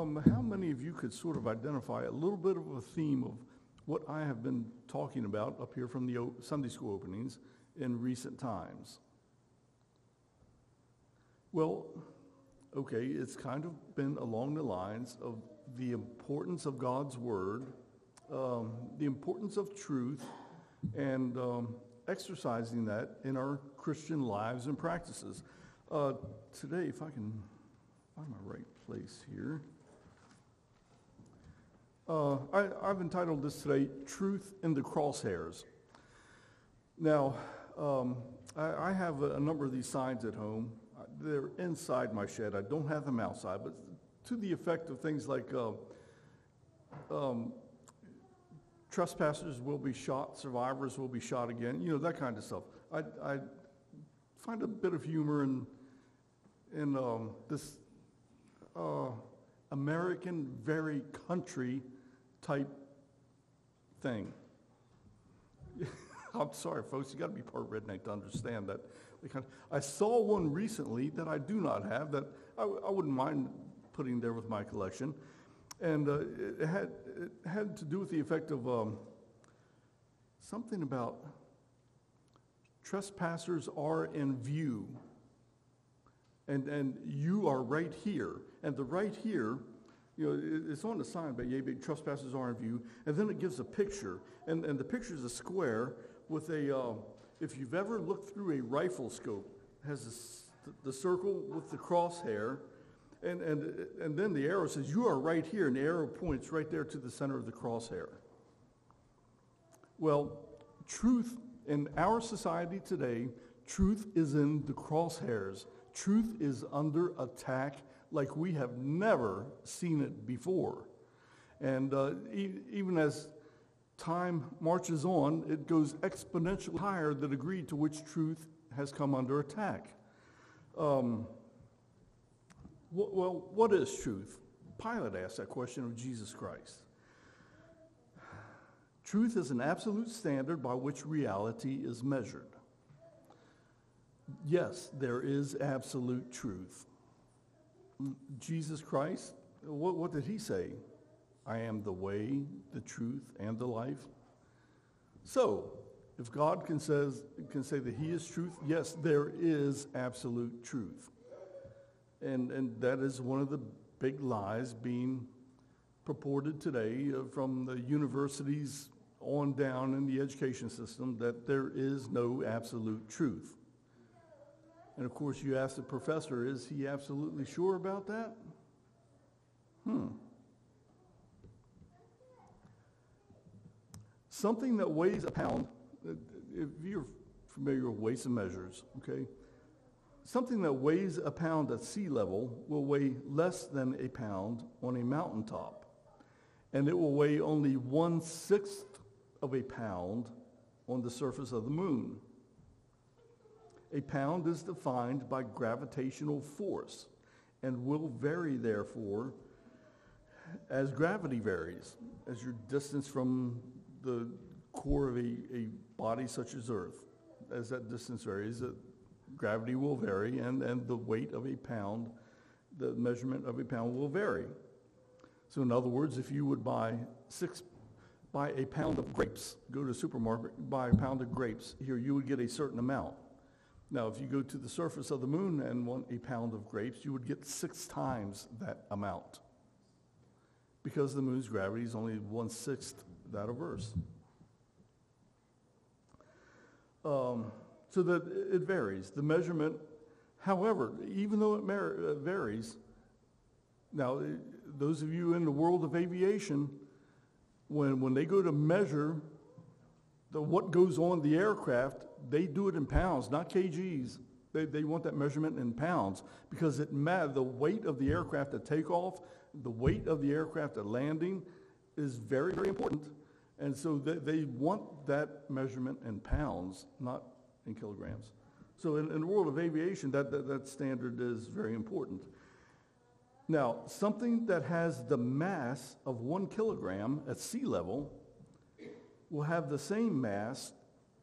um, how many of you could sort of identify a little bit of a theme of what I have been talking about up here from the Sunday school openings in recent times? Well, okay, it's kind of been along the lines of the importance of God's Word, um, the importance of truth, and um, exercising that in our Christian lives and practices. Uh, today, if I can find my right place here, uh, I, I've entitled this today, Truth in the Crosshairs. Now, um, I, I have a, a number of these signs at home. Uh, They're inside my shed. I don't have them outside, but to the effect of things like uh, um, trespassers will be shot, survivors will be shot again, you know, that kind of stuff. I, I find a bit of humor in, in um, this uh, American, very country type thing. I'm sorry, folks, you got to be part redneck to understand that. I saw one recently that I do not have that I, I wouldn't mind putting there with my collection. And uh, it, had, it had to do with the effect of um, something about trespassers are in view. And, and you are right here. And the right here, you know, it's on the sign, but yea, but trespassers are in view. And then it gives a picture. And, and the picture is a square with a, uh, if you've ever looked through a rifle scope, has this, the circle with the crosshair. And, and, and then the arrow says, you are right here. And the arrow points right there to the center of the crosshair. Well, truth in our society today, truth is in the crosshairs. Truth is under attack like we have never seen it before. And uh, e- even as time marches on, it goes exponentially higher the degree to which truth has come under attack. Um, wh- well, what is truth? Pilate asked that question of Jesus Christ. Truth is an absolute standard by which reality is measured. Yes, there is absolute truth. Jesus Christ, what, what did he say? I am the way, the truth, and the life. So, if God can, says, can say that he is truth, yes, there is absolute truth. And, and that is one of the big lies being purported today uh, from the universities on down in the education system that there is no absolute truth. And of course, you ask the professor, is he absolutely sure about that? Hmm. Something that weighs a pound, if you're familiar with weights and measures, okay? Something that weighs a pound at sea level will weigh less than a pound on a mountaintop. And it will weigh only one sixth of a pound on the surface of the moon. A pound is defined by gravitational force and will vary, therefore, as gravity varies, as your distance from the core of a, a body such as Earth. As that distance varies, the gravity will vary, and, and the weight of a pound, the measurement of a pound will vary. So, in other words, if you would buy six, buy a pound of grapes, go to a supermarket, buy a pound of grapes, here you would get a certain amount. Now, if you go to the surface of the moon and want a pound of grapes, you would get six times that amount. Because the moon's gravity is only one sixth that of Earth's. Um, so that it varies. The measurement, however, even though it uh, varies, now, uh, those of you in the world of aviation, when, when they go to measure the, what goes on the aircraft, they do it in pounds, not kgs. They, they want that measurement in pounds because it ma- the weight of the aircraft at takeoff, the weight of the aircraft at landing is very, very important. And so they, they want that measurement in pounds, not in kilograms. So in, in the world of aviation, that, that, that standard is very important. Now, something that has the mass of one kilogram at sea level will have the same mass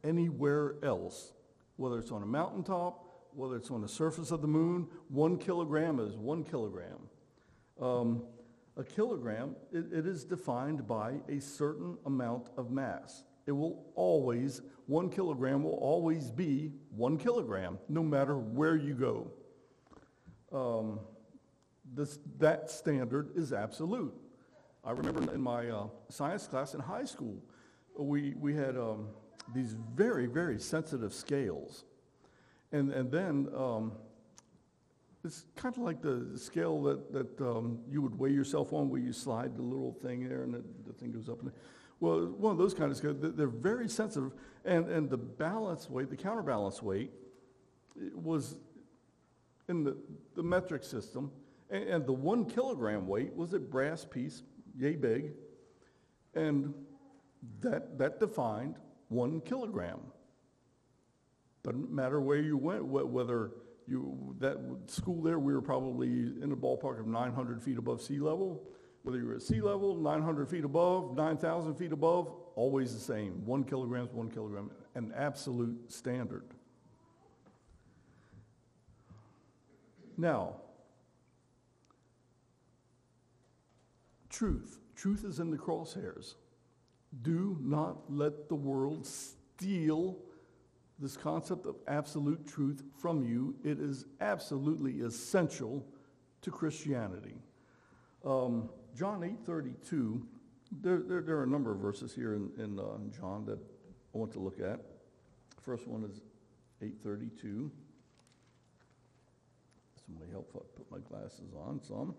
anywhere else, whether it's on a mountaintop, whether it's on the surface of the moon. One kilogram is one kilogram. Um, A kilogram, it, it is defined by a certain amount of mass. It will always, one kilogram will always be one kilogram, no matter where you go. Um, this, that standard is absolute. I remember in my uh, science class in high school, we, we had um, these very, very sensitive scales. And, and then um, it's kind of like the scale that, that um, you would weigh yourself on where you slide the little thing there and the, the thing goes up. And well, one of those kind of scales, they're very sensitive. And, and the balance weight, the counterbalance weight, was in the, the metric system. And, and the one kilogram weight was a brass piece, yay big. And that, that defined one kilogram. Doesn't matter where you went, whether you, that school there, we were probably in the ballpark of 900 feet above sea level. Whether you were at sea level, 900 feet above, 9,000 feet above, always the same. One kilogram is one kilogram, an absolute standard. Now, truth. Truth is in the crosshairs. Do not let the world steal this concept of absolute truth from you. It is absolutely essential to Christianity. Um, John 8:32. There, there, there, are a number of verses here in, in uh, John that I want to look at. First one is 8:32. Somebody help put my glasses on some.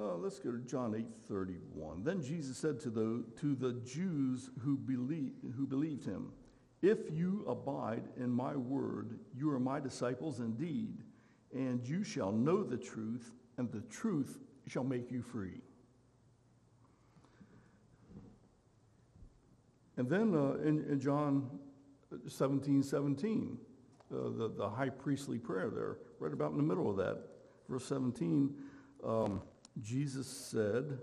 Uh, let's go to John 8:31. Then Jesus said to the, to the Jews who, believe, who believed him, If you abide in my word, you are my disciples indeed, and you shall know the truth, and the truth shall make you free. And then uh, in, in, John 17 17, uh, the, the high priestly prayer there, right about in the middle of that, verse 17. Um, Jesus said,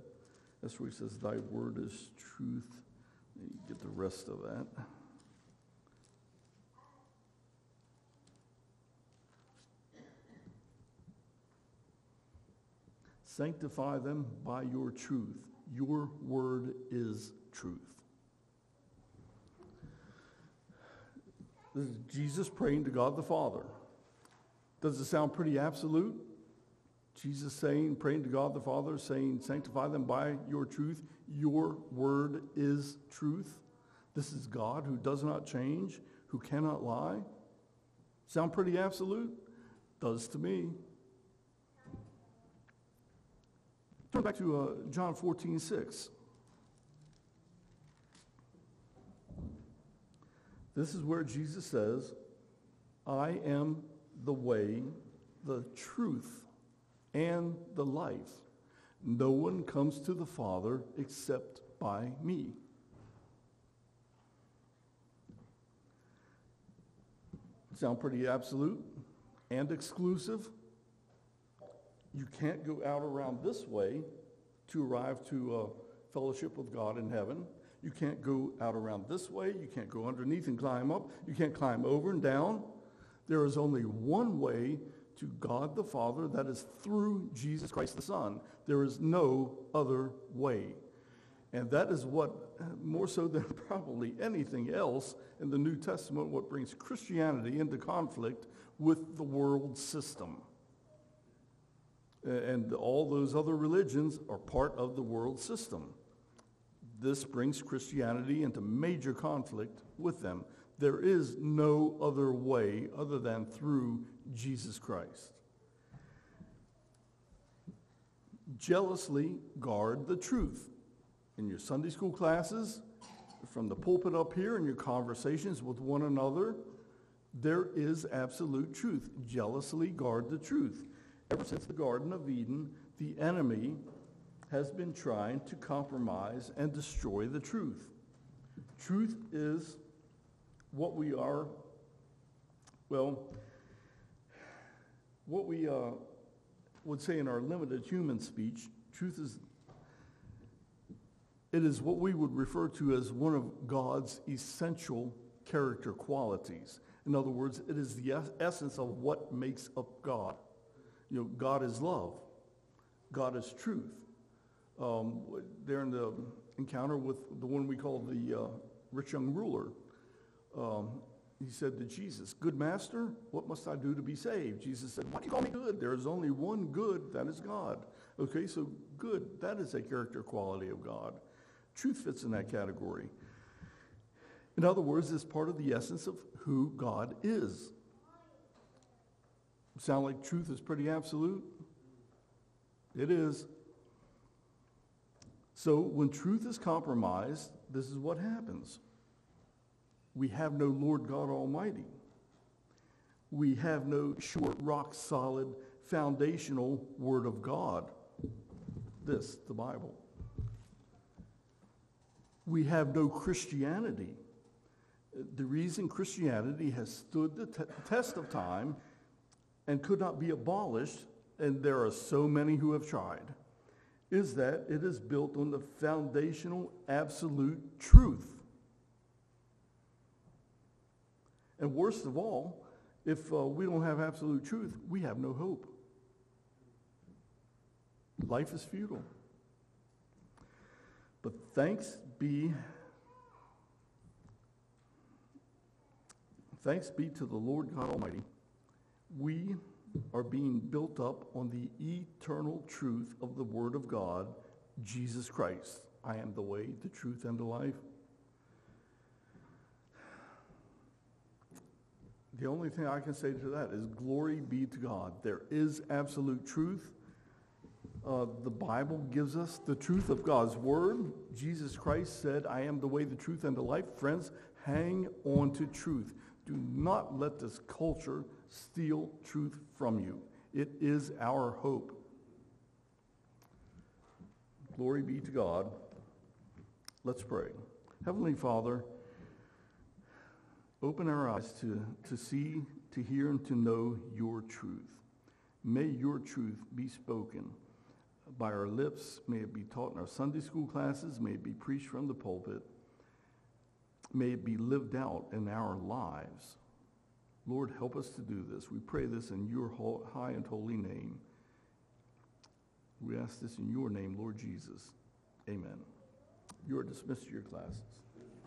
that's where he says, Thy word is truth. You get the rest of that. Sanctify them by your truth. Your word is truth. This is Jesus praying to God the Father. Does it sound pretty absolute? Jesus saying, praying to God the Father, saying, Sanctify them by your truth. Your word is truth. This is God who does not change, who cannot lie. Sound pretty absolute? Does to me. Turn back to uh, John 14, 6. This is where Jesus says, I am the way, the truth, and the life. No one comes to the Father except by me. Sound pretty absolute and exclusive? You can't go out around this way to arrive to a fellowship with God in heaven. You can't go out around this way. You can't go underneath and climb up. You can't climb over and down. There is only one way to God the Father, that is through Jesus Christ the Son. There is no other way. And that is what, more so than probably anything else in the New Testament, what brings Christianity into conflict with the world system. And all those other religions are part of the world system. This brings Christianity into major conflict with them. There is no other way other than through Jesus Christ. Jealously guard the truth. In your Sunday school classes, from the pulpit up here, in your conversations with one another, there is absolute truth. Jealously guard the truth. Ever since the Garden of Eden, the enemy has been trying to compromise and destroy the truth. Truth is what we are, well, what we uh, would say in our limited human speech, truth is It is what we would refer to as one of God's essential character qualities. In other words, it is the essence of what makes up God. You know, God is love. God is truth. Um, there in the encounter with the one we call the uh, rich young ruler, um, he said to Jesus, Good master, what must I do to be saved? Jesus said, Why do you call me good? There is only one good, that is God. Okay, so good, that is a character quality of God. Truth fits in that category. In other words, it's part of the essence of who God is. Sound like truth is pretty absolute? It is. So when truth is compromised, this is what happens. We have no Lord God Almighty. We have no short, rock solid, foundational Word of God. This, the Bible. We have no Christianity. The reason Christianity has stood the t- test of time and could not be abolished, and there are so many who have tried, is that it is built on the foundational absolute truth. And worst of all, if uh, we don't have absolute truth, we have no hope. Life is futile. But thanks be thanks be to the Lord God Almighty. We are being built up on the eternal truth of the Word of God, Jesus Christ. I am the way, the truth, and the life. The only thing I can say to that is glory be to God. There is absolute truth. Uh, the Bible gives us the truth of God's word. Jesus Christ said, I am the way, the truth, and the life. Friends, hang on to truth. Do not let this culture steal truth from you. It is our hope. Glory be to God. Let's pray. Heavenly Father, Open our eyes to, to see, to hear, and to know your truth. May your truth be spoken by our lips. May it be taught in our Sunday school classes. May it be preached from the pulpit. May it be lived out in our lives. Lord, help us to do this. We pray this in your high and holy name. We ask this in your name, Lord Jesus. Amen. You are dismissed to your classes.